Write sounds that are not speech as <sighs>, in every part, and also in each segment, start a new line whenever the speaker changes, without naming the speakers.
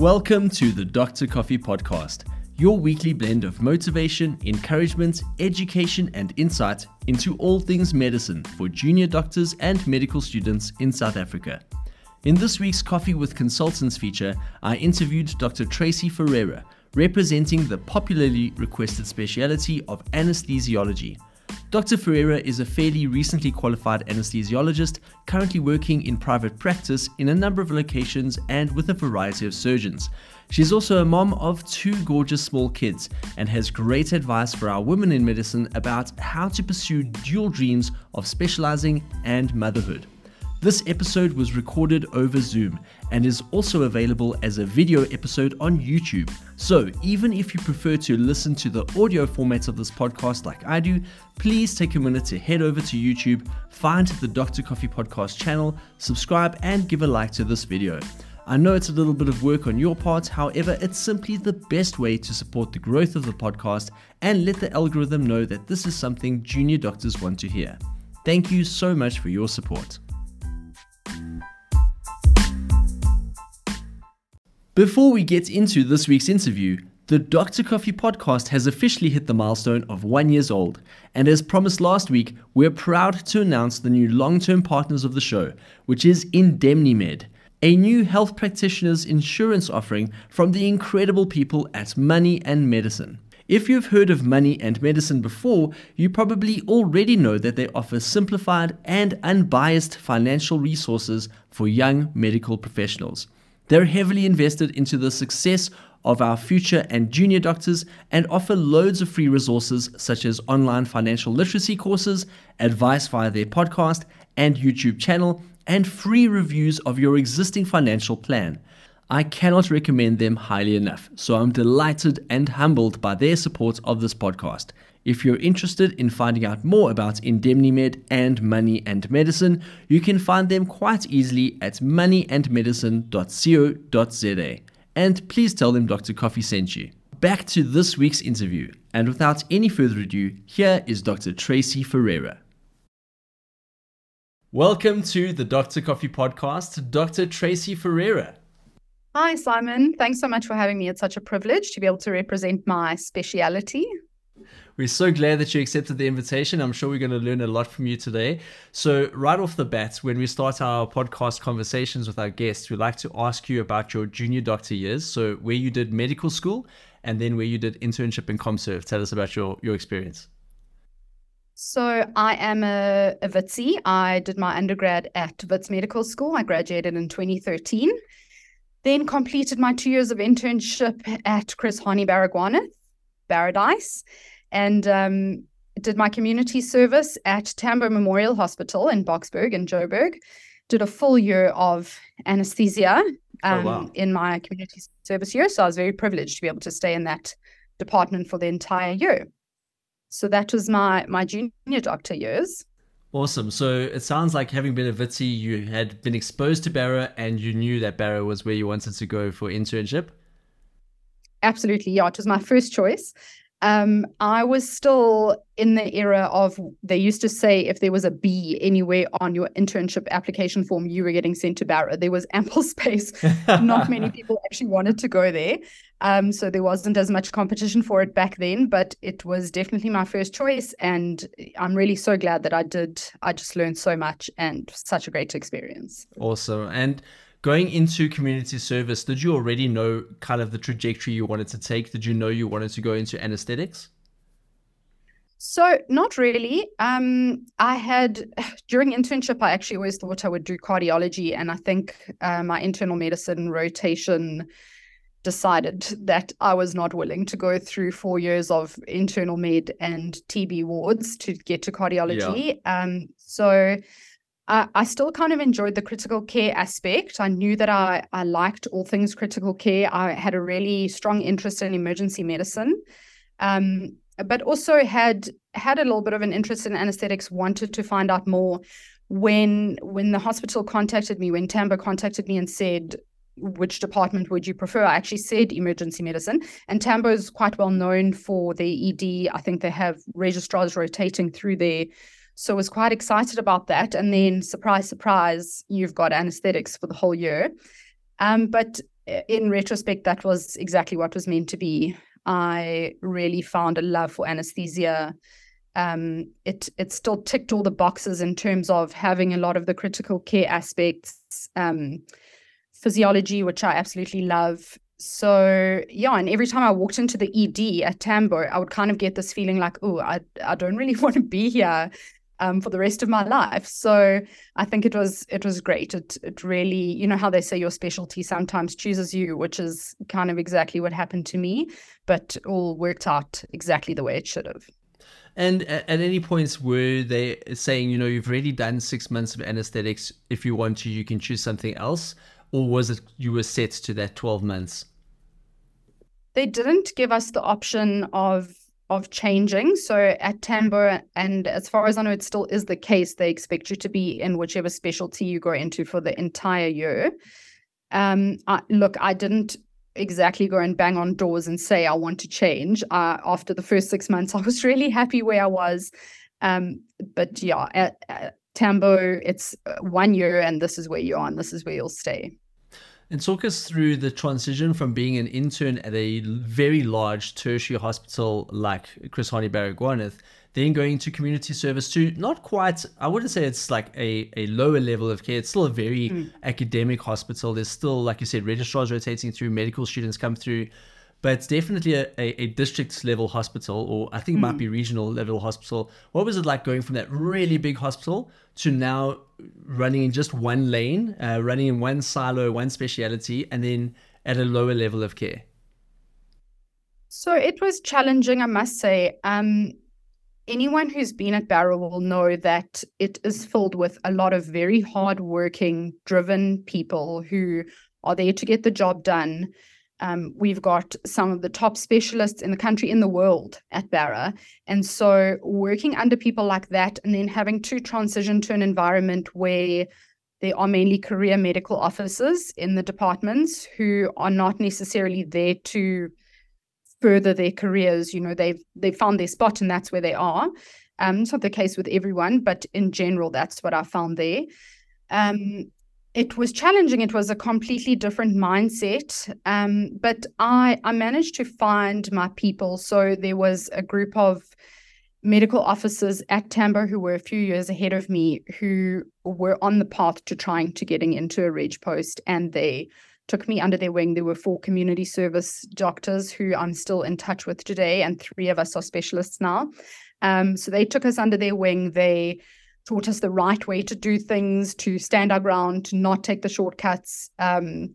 Welcome to the Dr. Coffee Podcast, your weekly blend of motivation, encouragement, education, and insight into all things medicine for junior doctors and medical students in South Africa. In this week's Coffee with Consultants feature, I interviewed Dr. Tracey Ferreira, representing the popularly requested speciality of anesthesiology. Dr. Ferreira is a fairly recently qualified anesthesiologist, currently working in private practice in a number of locations and with a variety of surgeons. She's also a mom of two gorgeous small kids and has great advice for our women in medicine about how to pursue dual dreams of specializing and motherhood. This episode was recorded over Zoom and is also available as a video episode on YouTube. So, even if you prefer to listen to the audio format of this podcast like I do, please take a minute to head over to YouTube, find the Dr. Coffee Podcast channel, subscribe, and give a like to this video. I know it's a little bit of work on your part, however, it's simply the best way to support the growth of the podcast and let the algorithm know that this is something junior doctors want to hear. Thank you so much for your support. Before we get into this week's interview, the Dr. Coffee podcast has officially hit the milestone of one years old, and as promised last week, we're proud to announce the new long-term partners of the show, which is IndemniMed, a new health practitioners insurance offering from the incredible people at Money and Medicine. If you've heard of Money and Medicine before, you probably already know that they offer simplified and unbiased financial resources for young medical professionals. They're heavily invested into the success of our future and junior doctors and offer loads of free resources such as online financial literacy courses, advice via their podcast and YouTube channel, and free reviews of your existing financial plan. I cannot recommend them highly enough, so I'm delighted and humbled by their support of this podcast. If you're interested in finding out more about IndemniMed and Money and Medicine, you can find them quite easily at moneyandmedicine.co.za. And please tell them Dr. Coffee sent you. Back to this week's interview, and without any further ado, here is Dr. Tracey Ferreira. Welcome to the Dr. Coffee Podcast, Dr. Tracey Ferreira.
Hi, Simon. Thanks so much for having me. It's such a privilege to be able to represent my speciality.
We're so glad that you accepted the invitation. I'm sure we're going to learn a lot from you today. So, right off the bat, when we start our podcast conversations with our guests, we like to ask you about your junior doctor years. So, where you did medical school and then where you did internship in ComServe. Tell us about your, your experience.
So, I am a, a Witsie. I did my undergrad at Wits Medical School. I graduated in 2013. Then completed my two years of internship at Chris Hani Baragwanath, Paradise and um, did my community service at Tambo Memorial Hospital in Boksburg in Joburg. Did a full year of anesthesia um, oh, wow. In my community service year. So I was very privileged to be able to stay in that department for the entire year. So that was my my junior doctor years.
Awesome. So it sounds like having been a Witsie, you had been exposed to Barra and you knew that Barra was where you wanted to go for internship.
Absolutely. Yeah, it was my first choice um, I was still in the era of they used to say if there was a B anywhere on your internship application form, you were getting sent to Barra. There was <laughs> ample space. Not many <laughs> people actually wanted to go there. Um, so there wasn't as much competition for it back then, but it was definitely my first choice. And I'm really so glad that I did. I just learned so much and such a great experience.
Awesome. And going into community service, did you already know kind of the trajectory you wanted to take? Did you know you wanted to go into anesthetics?
So, not really. Um, I had <laughs> during internship, I actually always thought I would do cardiology, and I think uh, my internal medicine rotation decided that I was not willing to go through four years of internal med and TB wards to get to cardiology. Yeah. Um, so I still kind of enjoyed the critical care aspect. I knew that I, I liked all things critical care. I had a really strong interest in emergency medicine, um, but also had had a little bit of an interest in anesthetics. Wanted to find out more. When when the hospital contacted me, when Tambo contacted me and said, which department would you prefer? I actually said emergency medicine. And Tambo is quite well known for their ED. I think they have registrars rotating through their so I was quite excited about that. And then surprise, surprise, you've got anesthetics for the whole year. Um, but in retrospect, that was exactly what was meant to be. I really found a love for anesthesia. Um, it it still ticked all the boxes in terms of having a lot of the critical care aspects, um, physiology, which I absolutely love. So yeah, and every time I walked into the ED at Tambo, I would kind of get this feeling like, oh, I I don't really <laughs> want to be here um, for the rest of my life. So I think it was it was great. It it really, you know how they say your specialty sometimes chooses you, which is kind of exactly what happened to me, but all worked out exactly the way it should have.
And at any points were they saying, you know, you've already done six months of anesthetics. If you want to, you can choose something else, or was it you were set to that twelve months?
They didn't give us the option of of changing. So at Tambo, and as far as I know, it still is the case, they expect you to be in whichever specialty you go into for the entire year. Um, I, look, I didn't exactly go and bang on doors and say I want to change. Uh, after the first six months, <laughs> I was really happy where I was. Um, but yeah, at, at Tambo, it's uh, one year, and this is where you are, and this is where you'll stay.
And talk us through the transition from being an intern at a very large tertiary hospital like Chris Hani Baragwanath, then going to community service to not quite, I wouldn't say it's like a, a lower level of care. It's still a very mm. academic hospital. There's still, like you said, registrars rotating through, medical students come through but it's definitely a, a, a, district level hospital, or I think it might be mm. regional level hospital. What was it like going from that really big hospital to now running in just one lane, uh, running in one silo, one speciality, and then at a lower level of care?
So it was challenging, I must say. Um, anyone who's been at Barra will know that it is filled with a lot of very hardworking, driven people who are there to get the job done. Um, we've got some of the top specialists in the country, in the world at Barra. And so working under people like that and then having to transition to an environment where there are mainly career medical officers in the departments who are not necessarily there to further their careers. You know, they've they found their spot and that's where they are. Um, it's not the case with everyone, but in general, that's what I found there. Um, it was challenging. It was a completely different mindset. Um, but I I managed to find my people. So there was a group of medical officers at Tambo who were a few years ahead of me who were on the path to trying to getting into a reg post and they took me under their wing. There were four community service doctors who I'm still in touch with today, and three of us are specialists now. Um, so they took us under their wing. They taught us the right way to do things, to stand our ground, to not take the shortcuts. Um,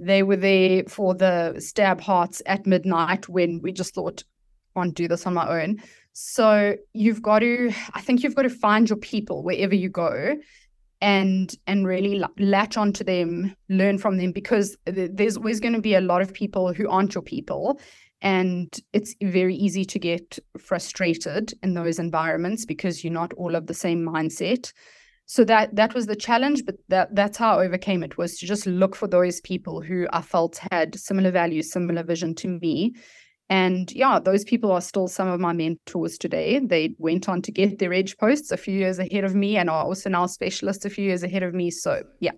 they were there for the stab hearts at midnight when we just thought, I can't do this on my own. So you've got to, I think you've got to find your people wherever you go and and really latch onto them learn from them because there's always going to be a lot of people who aren't your people and it's very easy to get frustrated in those environments because you're not all of the same mindset. So that that was the challenge but that that's how i overcame it was to just look for those people who i felt had similar values similar vision to me. And yeah those people are still some of my mentors today. They went on to get their reg posts a few years ahead of me and are also now specialists a few years ahead of me. So yeah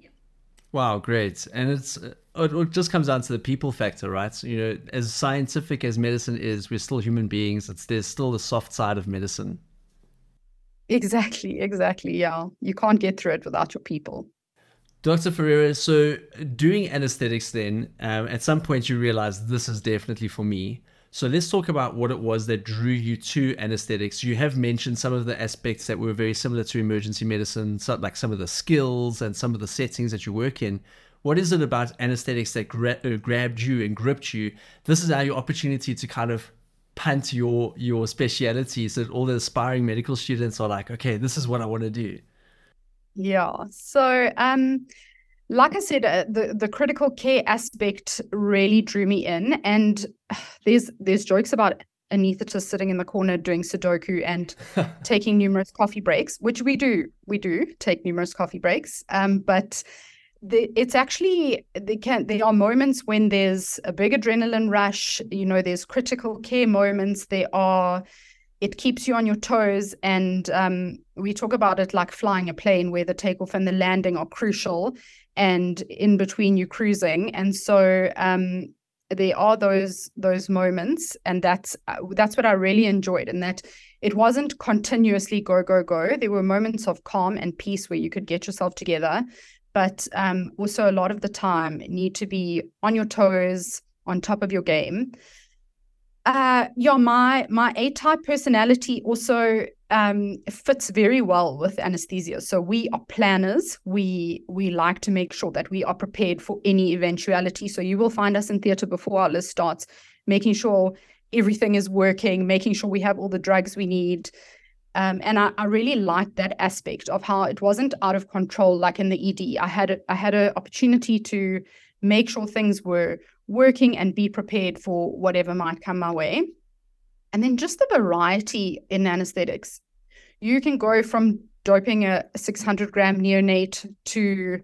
Wow, great. And it's it just comes down to the people factor, right? So, you know, as scientific as medicine is, we're still human beings. It's there's still the soft side of medicine.
Exactly, exactly. Yeah. You can't get through it without your people.
Dr. Ferreira, so doing anesthetics then, um, at some point you realize this is definitely for me. So let's talk about what it was that drew you to anesthetics. You have mentioned some of the aspects that were very similar to emergency medicine, like some of the skills and some of the settings that you work in. What is it about anesthetics that gra- uh, grabbed you and gripped you? This is now your opportunity to kind of punt your your speciality so that all the aspiring medical students are like, okay, this is what I want to do.
Yeah. So um like I said, uh, the the critical care aspect really drew me in, and <sighs> there's there's jokes about anesthetists sitting in the corner doing Sudoku and <laughs> taking numerous coffee breaks, which we do. We do take numerous coffee breaks, um, but the, it's actually they can there are moments when there's a big adrenaline rush. You know, there's critical care moments. There are it keeps you on your toes. And um, we talk about it like flying a plane, where the takeoff and the landing are crucial, and in between you cruising. And so um, there are those those moments, and that's uh, that's what I really enjoyed, and that it wasn't continuously go go go. There were moments of calm and peace where you could get yourself together, but um, also a lot of the time need to be on your toes, on top of your game. Uh, yeah, my my A type personality also um, fits very well with anesthesia. So we are planners. We we like to make sure that we are prepared for any eventuality. So you will find us in theatre before our list starts, making sure everything is working, making sure we have all the drugs we need. Um, and I, I really liked that aspect of how it wasn't out of control like in the ED. I had a, I had an opportunity to make sure things were working and be prepared for whatever might come my way. And then just the variety in anesthetics. You can go from doping a 600 gram neonate to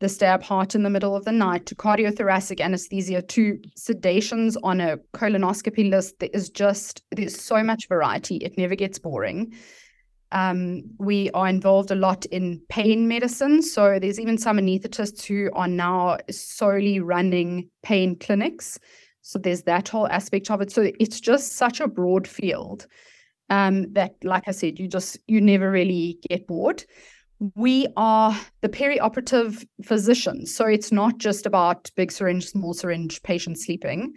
the stab heart in the middle of the night to cardiothoracic anesthesia to sedations on a colonoscopy list. There is just, there's so much variety. It never gets boring. Um, we are involved a lot in pain medicine. So there's even some anesthetists who are now solely running pain clinics. So there's that whole aspect of it. So it's just such a broad field um, that, like I said, you just you never really get bored. We are the perioperative physician. So it's not just about big syringe, small syringe, patient sleeping.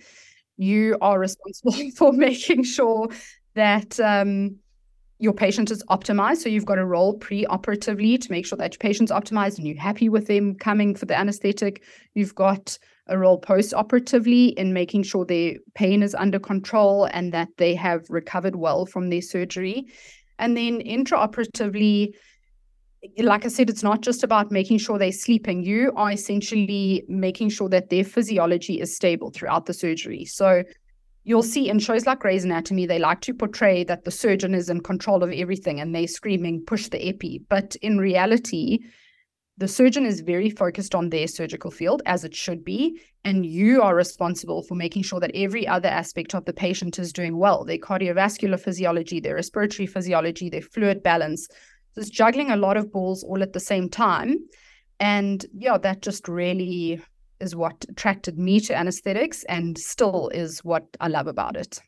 You are responsible <laughs> for making sure that um, your patient is optimized. So you've got a role pre-operatively to make sure that your patient's optimized and you're happy with them coming for the anesthetic. You've got a role post-operatively in making sure their pain is under control and that they have recovered well from their surgery. And then intraoperatively, like I said, it's not just about making sure they're sleeping. You are essentially making sure that their physiology is stable throughout the surgery. So you'll see in shows like Grey's Anatomy, they like to portray that the surgeon is in control of everything and they're screaming, push the epi. But in reality, the surgeon is very focused on their surgical field, as it should be. And you are responsible for making sure that every other aspect of the patient is doing well their cardiovascular physiology, their respiratory physiology, their fluid balance. It's juggling a lot of balls all at the same time. And yeah, that just really is what attracted me to anesthetics and still is what I love about it.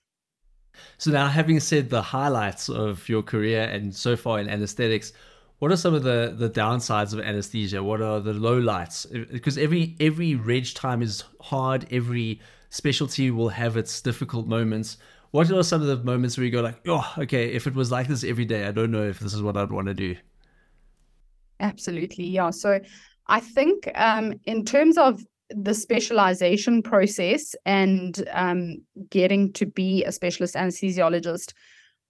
So now having said the highlights of your career and so far in anesthetics, what are some of the the downsides of anesthesia? What are the low lights? Because every every reg time is hard, every specialty will have its difficult moments. What are some of the moments where you go like, oh, okay, if it was like this every day, I don't know if this is what I'd want to do.
Absolutely, yeah. So I think um, in terms of the specialization process and um, getting to be a specialist anesthesiologist,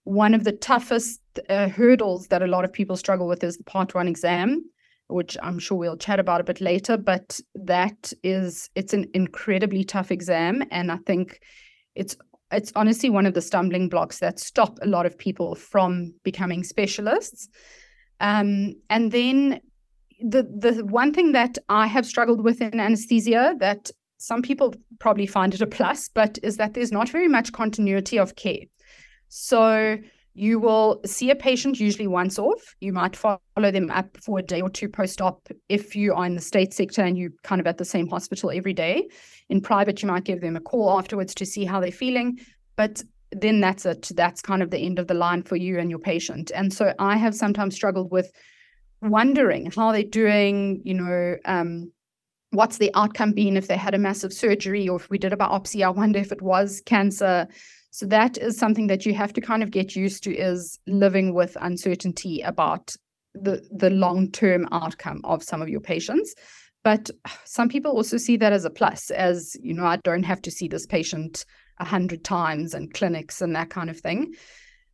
one of the toughest uh, hurdles that a lot of people struggle with is the part one exam, which I'm sure we'll chat about a bit later. But that is, it's an incredibly tough exam, and I think it's it's honestly one of the stumbling blocks that stop a lot of people from becoming specialists. Um, and then the the one thing that I have struggled with in anesthesia that some people probably find it a plus, but is that there's not very much continuity of care. So you will see a patient usually once off. You might follow them up for a day or two post op if you are in the state sector and you kind of at the same hospital every day. In private, you might give them a call afterwards to see how they're feeling. But then that's it. That's kind of the end of the line for you and your patient. And so I have sometimes struggled with wondering how they're doing, you know, um, what's the outcome been if they had a massive surgery or if we did a biopsy, I wonder if it was cancer. So that is something that you have to kind of get used to is living with uncertainty about the the long-term outcome of some of your patients. But some people also see that as a plus, as you know, I don't have to see this patient a hundred times in clinics and that kind of thing.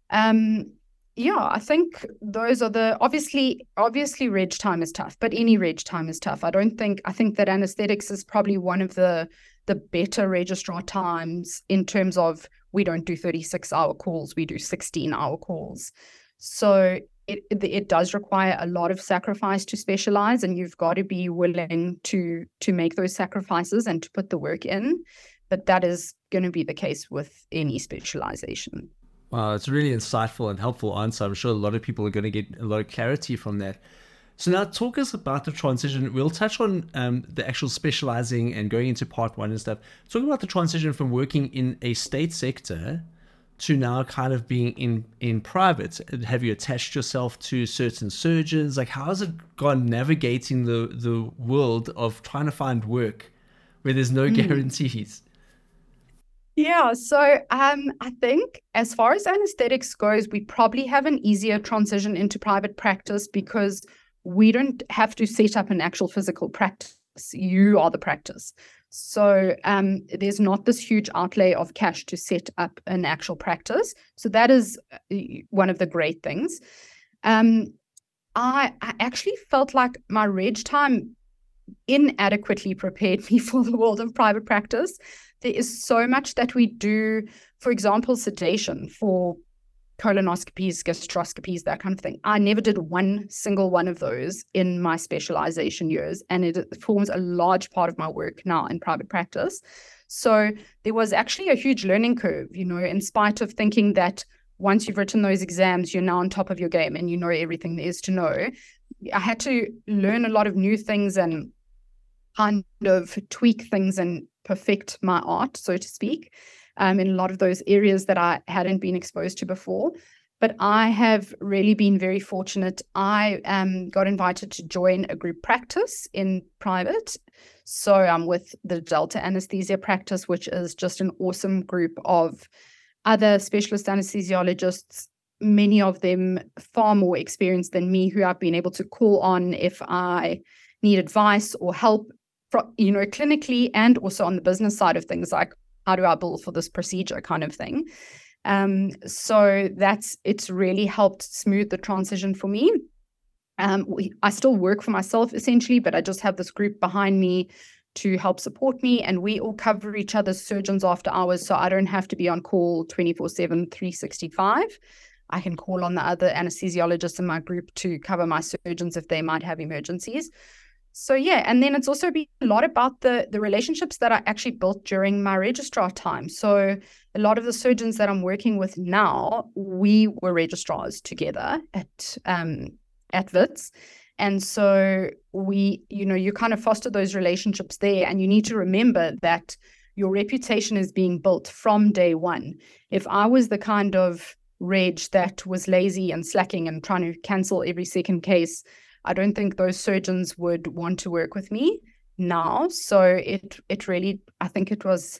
Um, yeah, I think those are the obviously obviously reg time is tough, but any reg time is tough. I don't think I think that anesthetics is probably one of the the better registrar times in terms of we don't do 36 hour calls, we do 16 hour calls. So it, it, does require a lot of sacrifice to specialize and you've got to be willing to to make those sacrifices and to put the work in but that is going to be the case with any specialization
Wow, it's really insightful and helpful answer. I'm sure a lot of people are going to get a lot of clarity from that. So now talk us about the transition. We'll touch on um, the actual specializing and going into part one and stuff. Talk about the transition from working in a state sector to now kind of being in in private. Have you attached yourself to certain surgeons? Like, how has it gone navigating the the world of trying to find work where there's no mm. guarantees?
Yeah, so um, I think as far as anesthetics goes, we probably have an easier transition into private practice because we don't have to set up an actual physical practice. You are the practice. So um, there's not this huge outlay of cash to set up an actual practice. So that is uh, one of the great things. Um, I, I actually felt like my reg time inadequately prepared <laughs> me for the world of private practice. There is so much that we do, for example, sedation for colonoscopies, gastroscopies, that kind of thing. I never did one single one of those in my specialization years, and it forms a large part of my work now in private practice. So there was actually a huge learning curve, you know, in spite of thinking that once you've written those exams, you're now on top of your game and you know everything there is to know. I had to learn a lot of new things and kind of tweak things and perfect my art, so to speak um, in a lot of those areas that I hadn't been exposed to before. But I have really been very fortunate. I um, got invited to join a group practice in private. So I'm with the Delta Anesthesia practice, which is just an awesome group of other specialist anesthesiologists, many of them far more experienced than me, who I've been able to call on if I need advice or help, you know, clinically and also on the business side of things, like how do I bill for this procedure kind of thing. Um, so that's it's really helped smooth the transition for me. Um, we, I still work for myself essentially, but I just have this group behind me to help support me, and we all cover each other's surgeons after hours, so I don't have to be on call 24 7, 365. I can call on the other anesthesiologists in my group to cover my surgeons if they might have emergencies so yeah and then it's also been a lot about the the relationships that i actually built during my registrar time. So a lot of the surgeons that i'm working with now we were registrars together at um at wits. And so we you know you kind of foster those relationships there and you need to remember that your reputation is being built from day one. If i was the kind of reg that was lazy and slacking and trying to cancel every second case I don't think those surgeons would want to work with me now. So it it really I think it was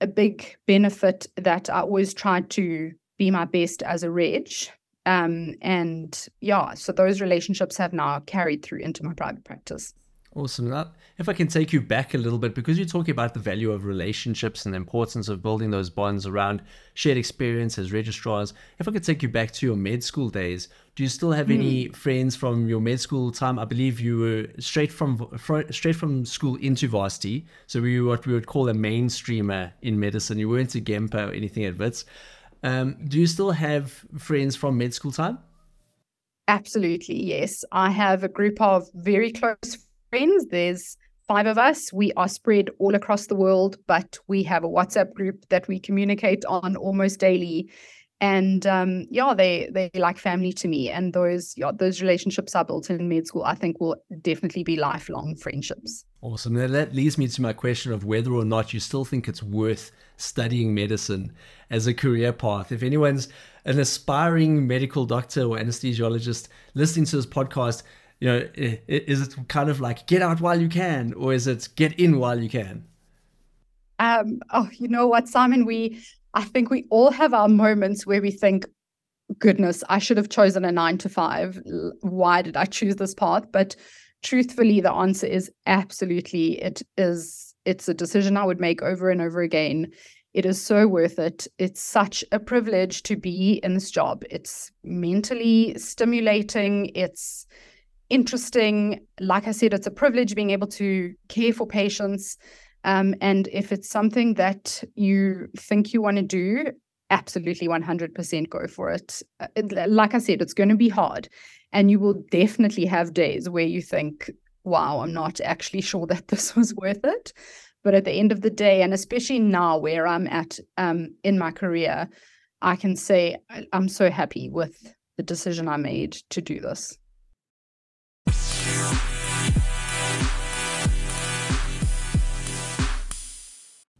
a big benefit that I always tried to be my best as a reg. Um, and yeah, so those relationships have now carried through into my private practice.
Awesome. That, if I can take you back a little bit, because you're talking about the value of relationships and the importance of building those bonds around shared experience as registrars, if I could take you back to your med school days, do you still have mm. any friends from your med school time? I believe you were straight from straight from school into varsity, so we were what we would call a mainstreamer in medicine. You weren't a Gempa or anything at Wits. Um, do you still have friends from med school time?
Absolutely, yes. I have a group of very close friends. There's five of us. We are spread all across the world, but we have a WhatsApp group that we communicate on almost daily. And um, yeah, they they like family to me. And those yeah, those relationships I built in med school, I think will definitely be lifelong friendships.
Awesome. Now that leads me to my question of whether or not you still think it's worth studying medicine as a career path. If anyone's an aspiring medical doctor or anesthesiologist listening to this podcast, you know, is it kind of like get out while you can, or is it get in while you can?
Um, oh, you know what, Simon? We, I think we all have our moments where we think, goodness, I should have chosen a nine to five. Why did I choose this path? But truthfully, the answer is absolutely it is. It's a decision I would make over and over again. It is so worth it. It's such a privilege to be in this job. It's mentally stimulating. It's interesting. Like I said, it's a privilege being able to care for patients. Um, and if it's something that you think you want to do, absolutely 100% go for it. Uh, like I said, it's going to be hard. And you will definitely have days where you think, wow, I'm not actually sure <laughs> that this was worth it. But at the end of the day, and especially now where I'm at um, in my career, I can say I'm so happy with the decision I made to do this.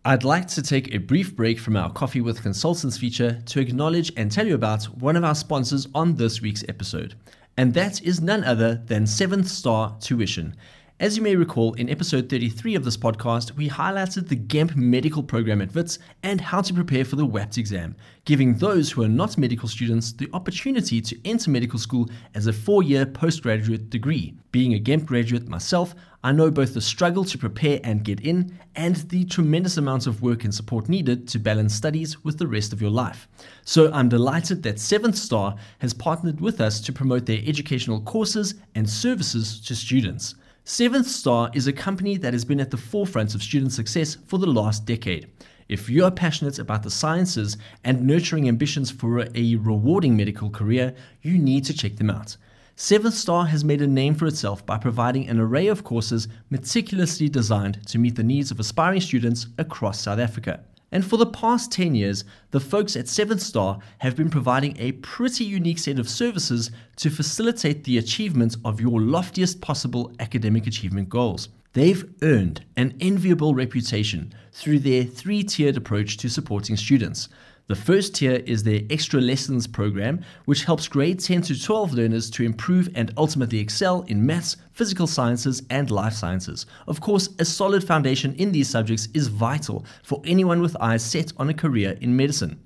I'd like to take a brief break from our Coffee with Consultants feature to acknowledge and tell you about one of our sponsors on this week's episode, and that is none other than Seventh Star Tuition. As you may recall, in episode 33 of this podcast, we highlighted the GEMP medical program at WITS and how to prepare for the WAPT exam, giving those who are not medical students the opportunity to enter medical school as a four year postgraduate degree. Being a GEMP graduate myself, I know both the struggle to prepare and get in, and the tremendous amounts of work and support needed to balance studies with the rest of your life. So I'm delighted that Seventh Star has partnered with us to promote their educational courses and services to students. Seventh Star is a company that has been at the forefront of student success for the last decade. If you are passionate about the sciences and nurturing ambitions for a rewarding medical career, you need to check them out. Seventh Star has made a name for itself by providing an array of courses meticulously designed to meet the needs of aspiring students across South Africa. And for the past 10 years, the folks at Seventh Star have been providing a pretty unique set of services to facilitate the achievement of your loftiest possible academic achievement goals. They've earned an enviable reputation through their three tiered approach to supporting students. The first tier is their Extra Lessons program, which helps grade 10 to 12 learners to improve and ultimately excel in maths, physical sciences, and life sciences. Of course, a solid foundation in these subjects is vital for anyone with eyes set on a career in medicine.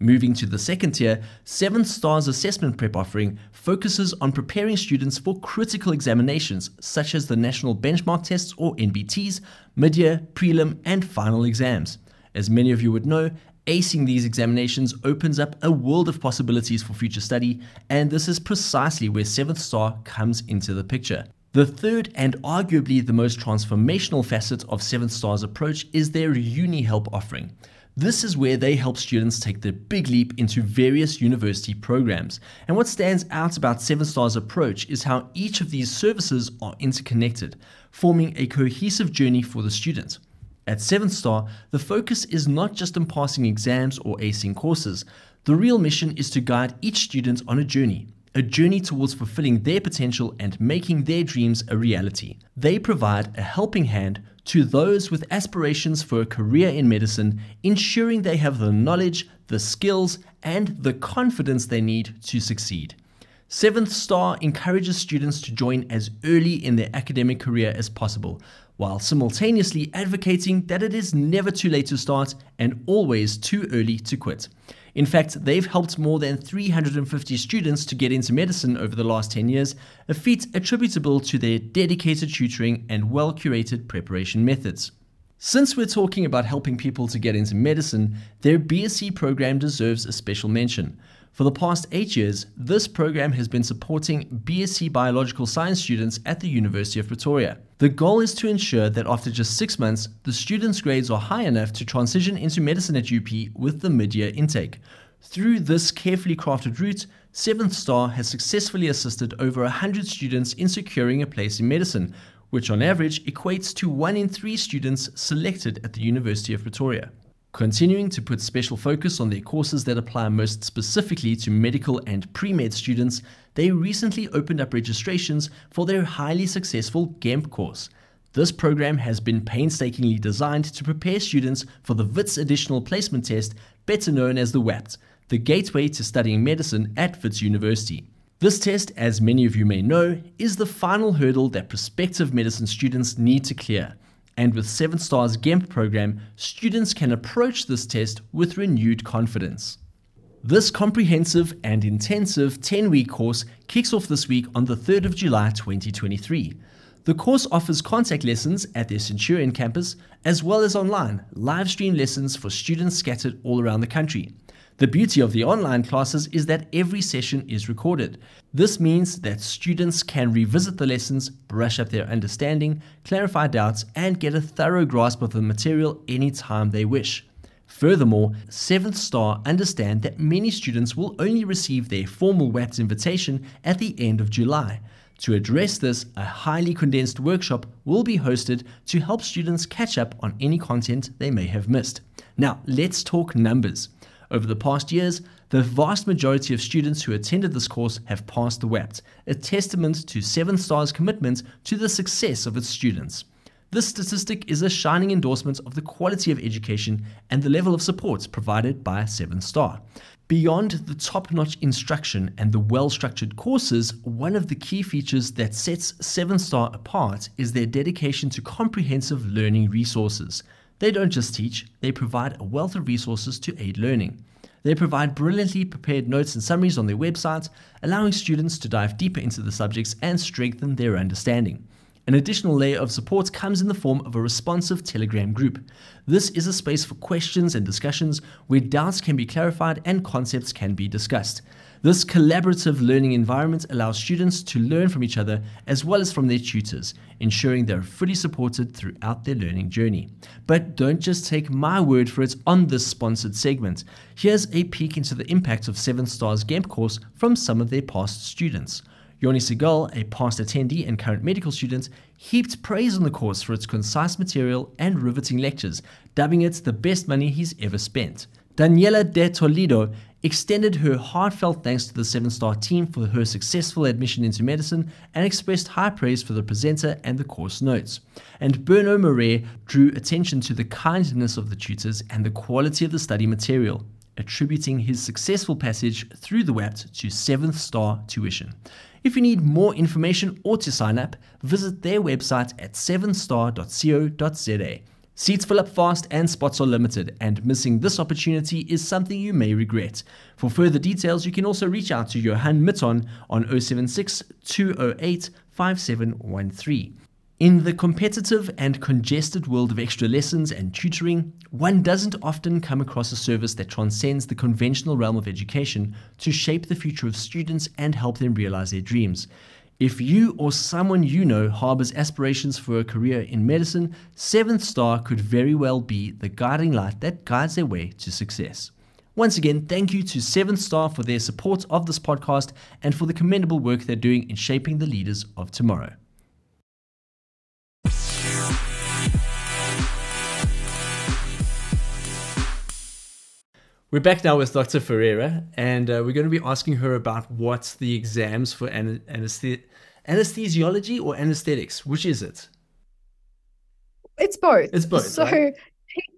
Moving to the second tier, Seven Stars Assessment Prep offering focuses on preparing students for critical examinations such as the National Benchmark Tests or NBTs, mid-year, prelim, and final exams. As many of you would know, acing these examinations opens up a world of possibilities for future study, and this is precisely where Seventh Star comes into the picture. The third and arguably the most transformational facet of Seventh Star's approach is their Uni Help offering. This is where they help students take the big leap into various university programs. And what stands out about Seven Stars' approach is how each of these services are interconnected, forming a cohesive journey for the student. At 7 Star, the focus is not just on passing exams or acing courses. The real mission is to guide each student on a journey, a journey towards fulfilling their potential and making their dreams a reality. They provide a helping hand to those with aspirations for a career in medicine, ensuring they have the knowledge, the skills, and the confidence they need to succeed. Seventh Star encourages students to join as early in their academic career as possible, while simultaneously advocating that it is never too late to start and always too early to quit. In fact, they've helped more than 350 students to get into medicine over the last 10 years, a feat attributable to their dedicated tutoring and well curated preparation methods. Since we're talking about helping people to get into medicine, their BSc program deserves a special mention. For the past eight years, this program has been supporting BSc Biological Science students at the University of Pretoria. The goal is to ensure that after just six months, the students' grades are high enough to transition into medicine at UP with the mid year intake. Through this carefully crafted route, Seventh Star has successfully assisted over 100 students in securing a place in medicine, which on average equates to one in three students selected at the University of Pretoria. Continuing to put special focus on their courses that apply most specifically to medical and pre med students, they recently opened up registrations for their highly successful GEMP course. This program has been painstakingly designed to prepare students for the WITS Additional Placement Test, better known as the WAPT, the gateway to studying medicine at WITS University. This test, as many of you may know, is the final hurdle that prospective medicine students need to clear and with 7 Stars GEMP program, students can approach this test with renewed confidence. This comprehensive and intensive 10 week course kicks off this week on the 3rd of July 2023. The course offers contact lessons at their Centurion campus as well as online live stream lessons for students scattered all around the country. The beauty of the online classes is that every session is recorded. This means that students can revisit the lessons, brush up their understanding, clarify doubts, and get a thorough grasp of the material anytime they wish. Furthermore, 7th Star understand that many students will only receive their formal WAPT invitation at the end of July. To address this, a highly condensed workshop will be hosted to help students catch up on any content they may have missed. Now, let's talk numbers. Over the past years, The vast majority of students who attended this course have passed the WAPT, a testament to Seven Stars' commitment to the success of its students. This statistic is a shining endorsement of the quality of education and the level of support provided by Seven Star. Beyond the top notch instruction and the well structured courses, one of the key features that sets Seven Star apart is their dedication to comprehensive learning resources. They don't just teach, they provide a wealth of resources to aid learning. They provide brilliantly prepared notes and summaries on their website, allowing students to dive deeper into the subjects and strengthen their understanding. An additional layer of support comes in the form of a responsive Telegram group. This is a space for questions and discussions where doubts can be clarified and concepts can be discussed. This collaborative learning environment allows students to learn from each other as well as from their tutors, ensuring they're fully supported throughout their learning journey. But don't just take my word for it on this sponsored segment. Here's a peek into the impact of 7 Stars GEMP course from some of their past students. Yoni Segal, a past attendee and current medical student, heaped praise on the course for its concise material and riveting lectures, dubbing it the best money he's ever spent. Daniela de Toledo extended her heartfelt thanks to the Seven Star team for her successful admission into medicine and expressed high praise for the presenter and the course notes. And Berno Murray drew attention to the kindness of the tutors and the quality of the study material, attributing his successful passage through the WAPT to seventh star tuition. If you need more information or to sign up, visit their website at 7star.co.za. Seats fill up fast and spots are limited, and missing this opportunity is something you may regret. For further details, you can also reach out to Johan Mitton on 076 208 5713. In the competitive and congested world of extra lessons and tutoring, one doesn't often come across a service that transcends the conventional realm of education to shape the future of students and help them realize their dreams. If you or someone you know harbors aspirations for a career in medicine, Seventh Star could very well be the guiding light that guides their way to success. Once again, thank you to Seventh Star for their support of this podcast and for the commendable work they're doing in shaping the leaders of tomorrow. We're back now with Dr. Ferreira, and uh, we're going to be asking her about what's the exams for anesthe- anesthesiology or anesthetics, which is it?
It's both.
It's both.
So,
right?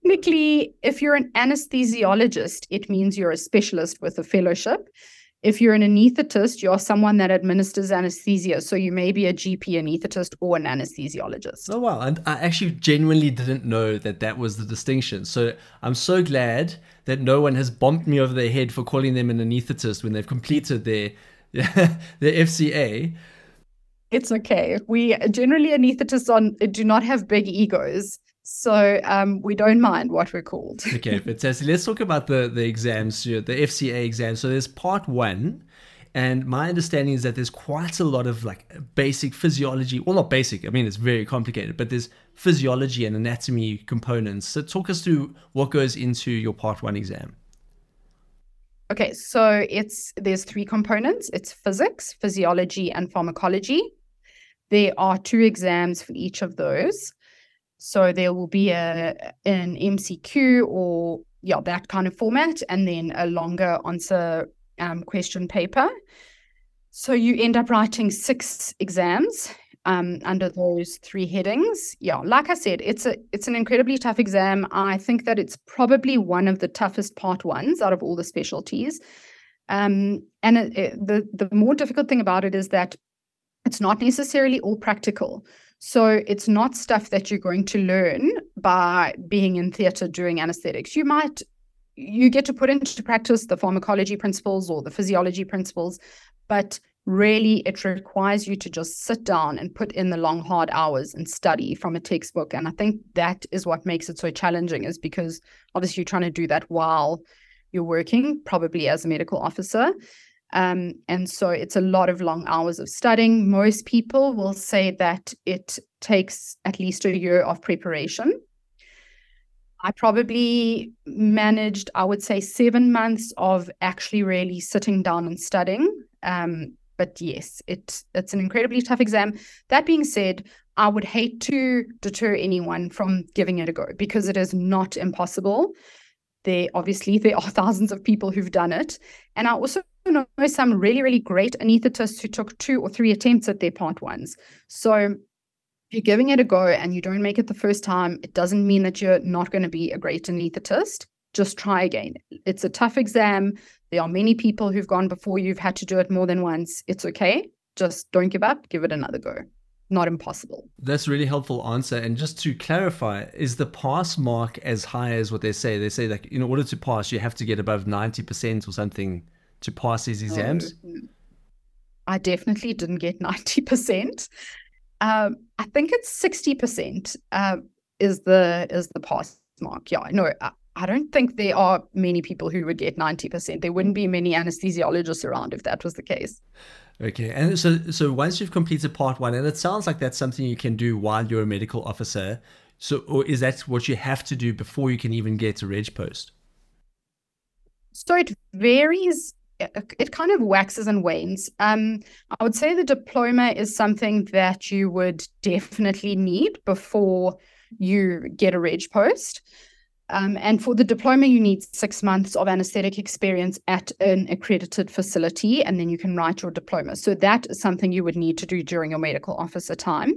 technically, if you're an anesthesiologist, it means you're a specialist with a fellowship. If you're an anesthetist, you're someone that administers anesthesia. So you may be a GP anesthetist or an anesthesiologist.
Oh, wow. And I actually genuinely didn't know that that was the distinction. So I'm so glad that no one has bumped me over the head for calling them an anesthetist when they've completed their, <laughs> their FCA.
It's okay. We generally anesthetists on do not have big egos. So um, we don't mind what we're called. <laughs>
okay, fantastic. Let's talk about the the exams, the FCA exam. So there's part one, and my understanding is that there's quite a lot of like basic physiology. Well, not basic. I mean, it's very complicated, but there's physiology and anatomy components. So talk us through what goes into your part one exam.
Okay, so it's there's three components. It's physics, physiology, and pharmacology. There are two exams for each of those. So there will be a an MCQ or yeah, that kind of format, and then a longer answer um, question paper. So you end up writing six exams um, under those three headings. Yeah, like I said, it's a it's an incredibly tough exam. I think that it's probably one of the toughest part ones out of all the specialties. Um, and it, it, the the more difficult thing about it is that it's not necessarily all practical. So it's not stuff that you're going to learn by being in theatre doing anesthetics. You might you get to put into practice the pharmacology principles or the physiology principles, but really it requires you to just sit down and put in the long hard hours and study from a textbook and i think that is what makes it so challenging is because obviously you're trying to do that while you're working probably as a medical officer um, and so it's a lot of long hours of studying. Most people will say that it takes at least a year of preparation. I probably managed, I would say, seven months of actually really sitting down and studying. Um, but yes, it, it's an incredibly tough exam. That being said, I would hate to deter anyone from giving it a go because it is not impossible. there obviously there are <laughs> thousands of people who've done it. And I also know some really, really great anesthetists who took two or three attempts at their part ones. So if you're giving it a go and you don't make it the first time, it doesn't mean that you're not going to be a great anesthetist. Just try again. It's a tough exam. There are many people who've gone before you've had to do it more than once. It's okay. Just don't give up. Give it another go. Not impossible.
That's really helpful answer. And just to clarify, is the pass mark as high as what they say? They say that in order to pass, you have to get above 90% or something to pass these exams.
I definitely didn't get 90%. Um, I think it's sixty percent uh, is the is the pass mark. Yeah, no, I, I don't think there are many people who would get ninety percent. There wouldn't be many anesthesiologists around if that was the case.
Okay, and so so once you've completed part one, and it sounds like that's something you can do while you're a medical officer. So, or is that what you have to do before you can even get a reg post?
So it varies it kind of waxes and wanes. Um, I would say the diploma is something that you would definitely need before you get a reg post. Um, and for the diploma, you need six months of anesthetic experience at an accredited facility, and then you can write your diploma. So that is something you would need to do during your medical officer time.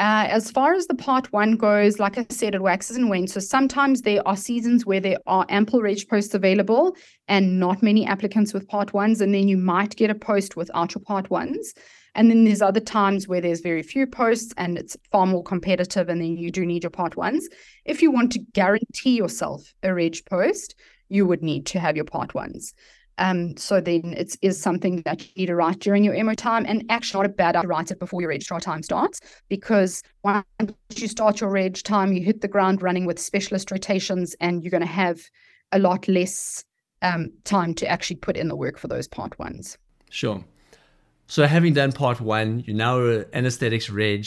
Uh, as far as the part one goes, like I said, it waxes and wanes. So sometimes there are seasons where there are ample reg posts available and not many applicants with part ones, and then you might get a post without your part ones. And then there's other times where there's very few posts and it's far more competitive, and then you do need your part ones. If you want to guarantee yourself a reg post, you would need to have your part ones. Um, so then it is something that you need to write during your MO time and actually not a bad idea to write it before your registrar time starts because once you start your reg time, you hit the ground running with specialist rotations and you're going to have a lot less um, time to actually put in the work for those part ones.
Sure. So having done part one, you're now an anesthetics reg.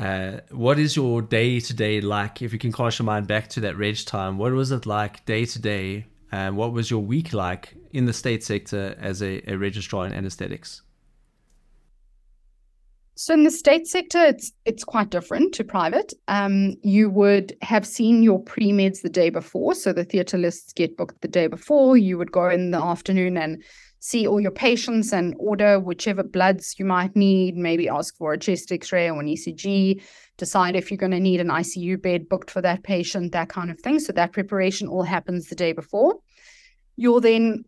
Uh, what is your day to day like? If you can cast your mind back to that reg time, what was it like day to day and what was your week like in the state sector as a, a registrar in anesthetics?
So in the state sector, it's it's quite different to private. Um, you would have seen your pre meds the day before, so the theatre lists get booked the day before. You would go in the afternoon and see all your patients and order whichever bloods you might need. Maybe ask for a chest X-ray or an ECG. Decide if you're going to need an ICU bed booked for that patient, that kind of thing. So that preparation all happens the day before. You'll then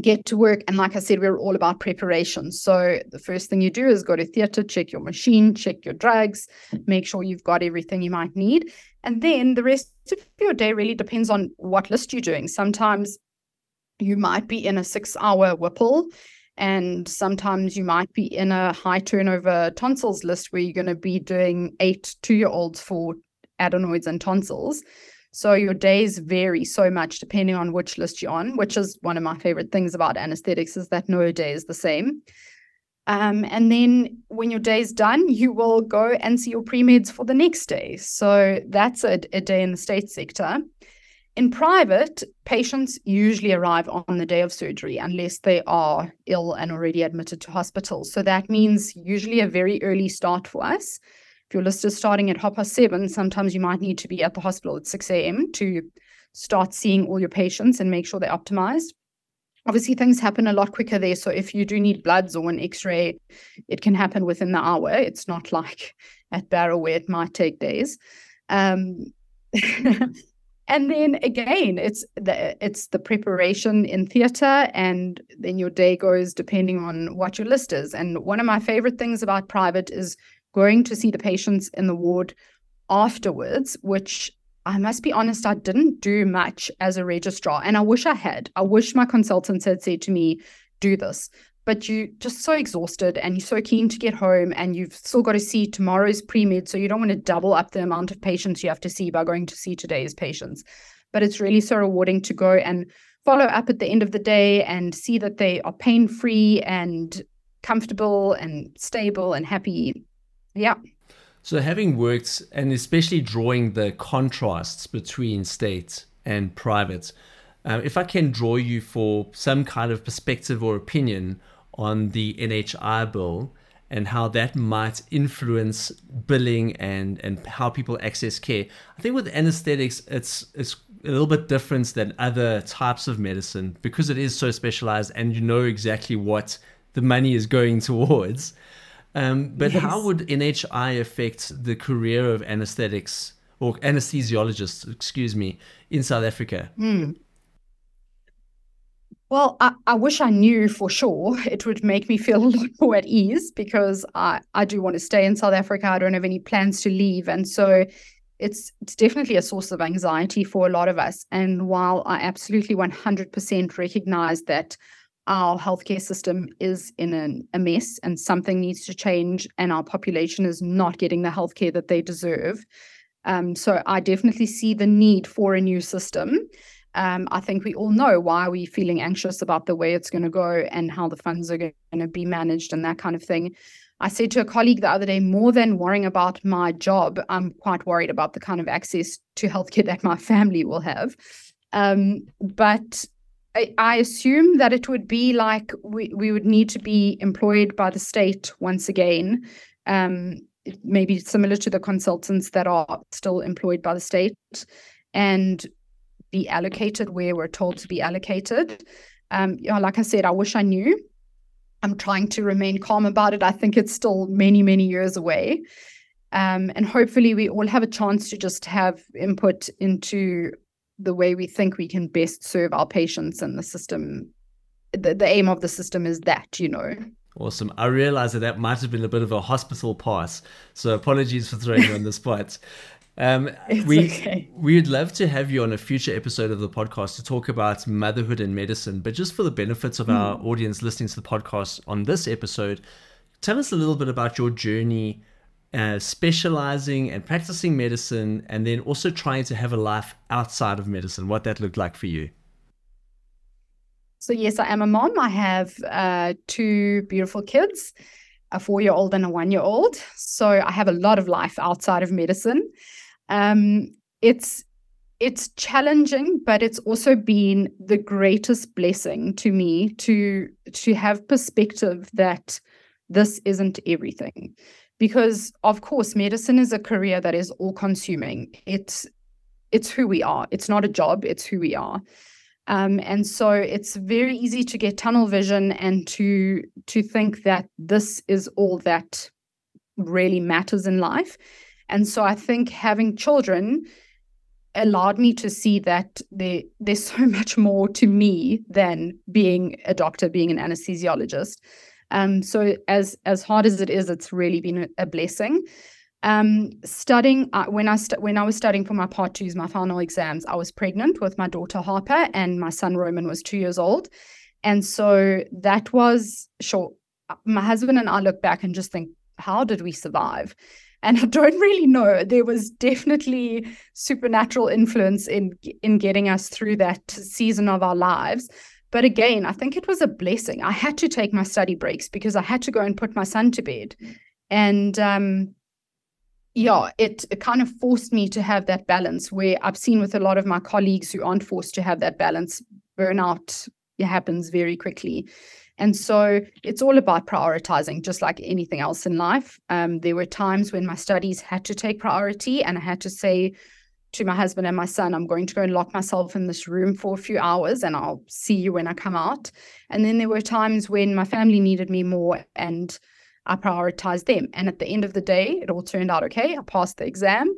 get to work. And like I said, we're all about preparation. So the first thing you do is go to theatre, check your machine, check your drugs, make sure you've got everything you might need. And then the rest of your day really depends on what list you're doing. Sometimes you might be in a six hour Whipple. And sometimes you might be in a high turnover tonsils list where you're going to be doing eight two year olds for adenoids and tonsils. So your days vary so much depending on which list you're on, which is one of my favorite things about anesthetics is that no day is the same. Um, and then when your day is done, you will go and see your pre-meds for the next day. So that's a, a day in the state sector. In private, patients usually arrive on the day of surgery unless they are ill and already admitted to hospital. So that means usually a very early start for us your list is starting at half past seven, sometimes you might need to be at the hospital at 6 a.m. to start seeing all your patients and make sure they're optimized. Obviously, things happen a lot quicker there. So if you do need bloods or an x-ray, it can happen within the hour. It's not like at Barra where it might take days. Um, <laughs> and then again, it's the it's the preparation in theatre, and then your day goes depending on what your list is. And one of my favorite things about private is going to see the patients in the ward afterwards, which I must be honest, I didn't do much as a registrar. And I wish I had. I wish my consultants had said to me, do this. But you're just so exhausted and you're so keen to get home and you've still got to see tomorrow's pre med. So you don't want to double up the amount of patients you have to see by going to see today's patients. But it's really so rewarding to go and follow up at the end of the day and see that they are pain free and comfortable and stable and happy yeah.
So, having worked and especially drawing the contrasts between state and private, um, if I can draw you for some kind of perspective or opinion on the NHI bill and how that might influence billing and, and how people access care, I think with anesthetics, it's, it's a little bit different than other types of medicine because it is so specialized and you know exactly what the money is going <laughs> towards. Um, but yes. how would NHI affect the career of anesthetics or anesthesiologists, excuse me, in South Africa?
Mm. Well, I, I, wish I knew for sure. <laughs> It would make me feel <laughs> a lot more at ease because I, I do want to stay in South Africa. I don't have any plans to leave. And so it's it's definitely a source of anxiety for a lot of us. And while I absolutely 100% recognize that our healthcare system is in an, a mess and something needs to change, and our population is not getting the healthcare that they deserve. Um, so I definitely see the need for a new system. Um, I think we all know why we're feeling anxious about the way it's going to go and how the funds are going to be managed and that kind of thing. I said to a colleague the other day, more than worrying about my job, I'm quite worried about the kind of access to healthcare <laughs> that my family will have. Um, but I, assume that it would be like we, we would need to be employed by the state once again, um, maybe similar to the consultants that are still employed by the state, and be allocated where we're told to be allocated. Um, you know, like I said, I wish I knew. I'm trying to remain calm about it. I think it's still many, many years away. Um, and hopefully, we all have a chance to just have input into the way we think we can best serve our patients and the system. The, the aim of the system is that, you know.
Awesome. I realize that that might have been a bit of a hospital pass. So apologies for throwing you on the <laughs> spot. Um, we okay. we'd love to have you on a future episode of the podcast to talk about motherhood and medicine. But just for the benefits of mm. our audience listening to the podcast on this episode, tell us a little bit about your journey uh, specializing and practicing medicine, and then also trying to have a life outside of medicine, what that looked like for you.
So, yes, I am a mom. I have uh, two beautiful kids, a four year old and a one year old. So, I have a lot of life outside of medicine. Um, it's it's challenging but it's also been the greatest blessing to me to to have perspective that this isn't everything because of course medicine is a career that is all consuming. It's it's who we are. It's not a job. It's who we are. Um, and so it's very easy to get tunnel vision and to to think that this is all that really matters in life. And so i think having children allowed me to see that there, there's so <laughs> much more to me than being a doctor being an anesthesiologist um, so as as hard as it is, it's really been a, blessing. Um, studying uh, when I st- when I was studying for my part twos, my final exams, I was pregnant with my daughter Harper, and my son Roman was two years old, and so that was sure. My husband and I look back and just think, how did we survive? And <laughs> I don't really know. There was definitely supernatural influence in in getting us through that season of our lives. But again, I think it was a blessing. I had to take my study breaks because I had to go and put my son to bed. And um, yeah, it, it kind of forced me to have that balance where I've seen with a lot of my colleagues who aren't forced to have that balance, burnout happens very quickly. And so it's all about prioritizing, just like anything else in life. Um, there were times when my studies had to take priority, and I had to say, to my husband and my son, I'm going to go and lock myself in this room for a few hours and I'll see you when I come out. And then there were times when my family needed me more and I prioritized them. And at the end of the day, it all turned out okay. I passed the exam.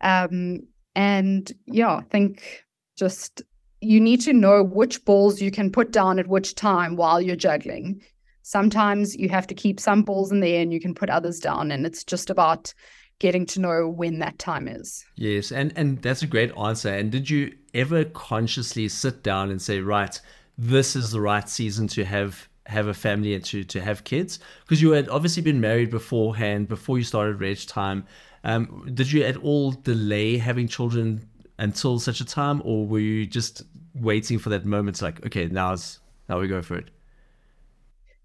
Um, and yeah, I think just you need to know which balls you can put down at which time while you're juggling. Sometimes you have to keep some balls in the air and you can put others down. And it's just about getting to know when that time is.
Yes, and and that's a great answer. And did you ever consciously sit down and say, right, this is the right season to have have a family and to to have kids? Because you had obviously been married beforehand before you started Reg Time. Um, did you at all delay having children until such a time, or were you just waiting for that moment? like, okay, now's now we go for it.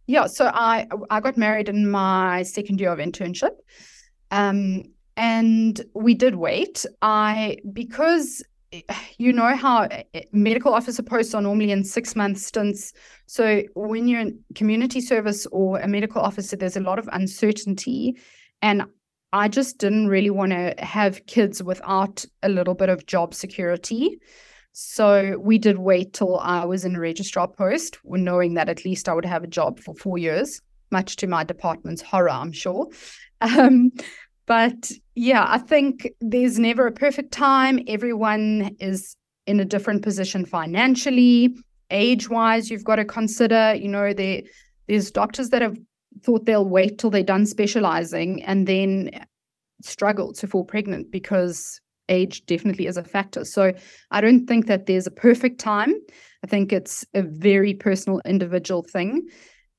Yeah, so I I got married in my second year of internship. Um, and we did wait. I because you know how medical officer posts are normally in six month stints. So when you're in community service or a medical officer, there's a lot of uncertainty. And I just didn't really want to have kids without a little bit of job security. So we did wait till I was in a registrar post, knowing that at least I would have a job for four years, much to my department's horror, I'm sure. <laughs> Um, but yeah, I think there's never a perfect time. Everyone is in a different position financially, age wise. You've got to consider, you know, there there's doctors that have thought they'll wait till they're done specializing and then struggle to fall pregnant because age definitely is a factor. So I don't think that there's a perfect time. I think it's a very personal, individual thing.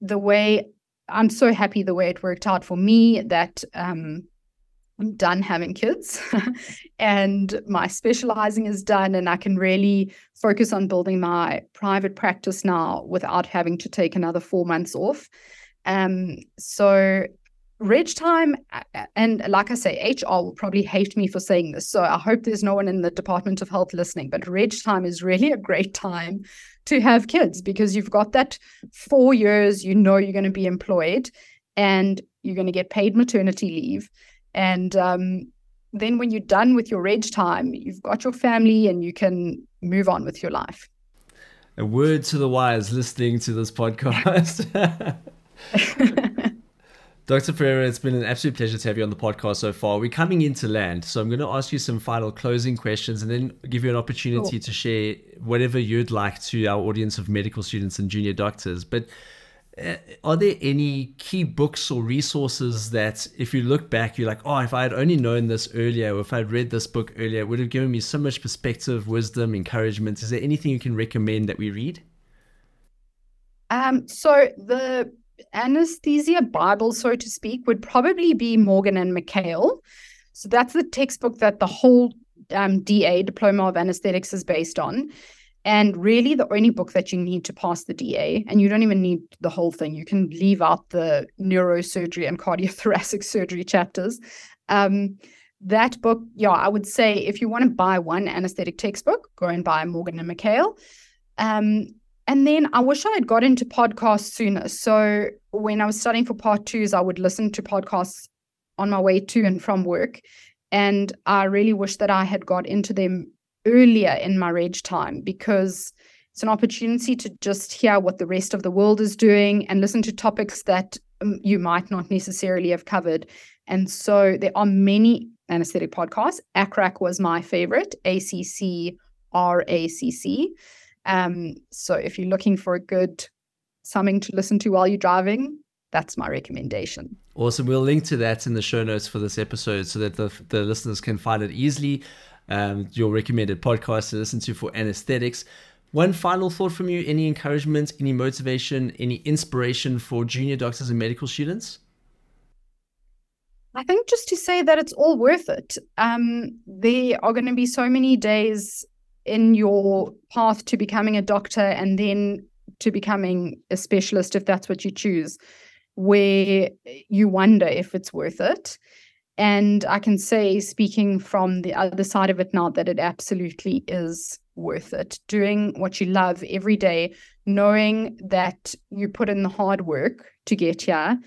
The way I'm so happy the way it worked out for me that um, I'm done having kids <laughs> and my specializing is done, and I can really focus on building my private practice now without having to take another four months off. Um, so Reg time, and like I say, HR will probably hate me for saying this. So I hope there's no one in the Department of Health listening, but Reg time is really a great time to have kids because you've got that four years, you know, you're going to be employed and you're going to get paid maternity leave. And um, then when you're done with your Reg time, you've got your family and you can move on with your life.
A word to the wise listening to this podcast. <laughs> Dr. Ferreira, it's been an absolute pleasure to have you on the podcast so far. We're coming into land, so I'm going to ask you some final closing questions and then give you an opportunity to share whatever you'd like to our audience of medical students and junior doctors. But are there any key books or resources that, if you look back, you're like, oh, if I had only known this earlier, or if I'd read this book earlier, it would have given me so much perspective, wisdom, encouragement? Is there anything you can recommend that we read?
Um, so the anesthesia Bible, so to speak, would probably be Morgan and Mikhail. So that's the textbook that the whole um, DA, Diploma of Anesthetics, is based on. And really, the only book that you need to pass the DA, and you don't even need the whole thing, you can leave out the neurosurgery and cardiothoracic <laughs> surgery chapters. Um, that book, yeah, I would say if you want to buy one anesthetic textbook, go and buy Morgan and Mikhail. Um, and then I wish I had got into podcasts sooner. So when I was studying for part twos, I would listen to podcasts on my way to and from work. And I really wish that I had got into them earlier in my reg time because it's an opportunity to just hear what the rest of the world is doing and listen to topics that um, you might not necessarily have covered. And so there are many anesthetic podcasts. ACCRAC was my favorite, A C C R A C C. Um, so if you're looking for a good something to listen to while you're driving, that's my recommendation.
Awesome. We'll link to that in the show notes for this episode so that the, the listeners can find it easily. Um, your recommended podcast to listen to for anesthetics. One final thought from you any encouragement, any motivation, any inspiration for junior doctors and medical students?
I think just to say that it's all worth it. Um, there are going to be so many days in your path to becoming a doctor and then to becoming a specialist, if that's what you choose, where you wonder if it's worth it. And I can say, speaking from the other side of it now, that it absolutely is worth it. Doing what you love every day, knowing that you put in the hard work to get here,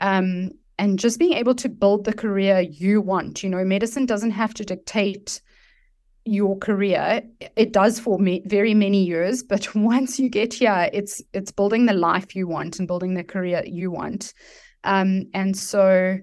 um, and just being able to build the career you want. You know, medicine doesn't have to dictate your career it does for me very many years but <laughs> once you get here it's it's building the life you want and building the career you want um, and so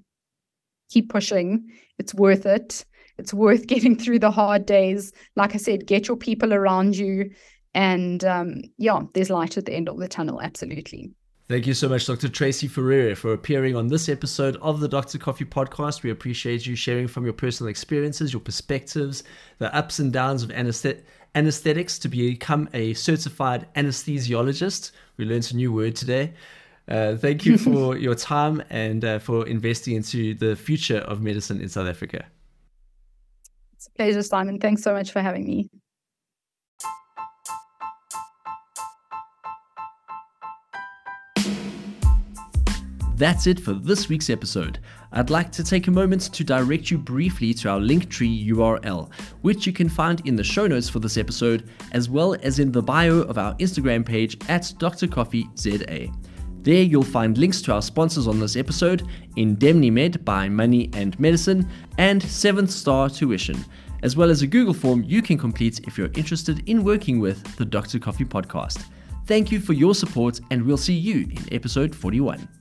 keep pushing it's worth it it's worth <laughs> getting through the hard days like i said get your people around you and um, yeah there's light at the end of the tunnel absolutely
Thank you so much, Dr. Tracey Ferreira, for appearing on this episode of the Dr. Coffee podcast. We appreciate you sharing from your personal experiences, your perspectives, the ups and downs of anesthetics to become a certified anesthesiologist. We learned a new word today. Uh, thank you for <laughs> your time and uh, for investing into the future of medicine in South Africa.
It's a pleasure, Simon. Thanks so much for having me.
That's it for this week's episode. I'd like to take a moment to direct you briefly to our Linktree URL, which you can find in the show notes for this episode, as well as in the bio of our Instagram page at Dr. Coffee ZA. There you'll find links to our sponsors on this episode, Indemnimed by Money and Medicine, and 7th Star Tuition, as well as a Google form you can complete if you're interested in working with the Dr. Coffee podcast. Thank you for your support, and we'll see you in episode 41.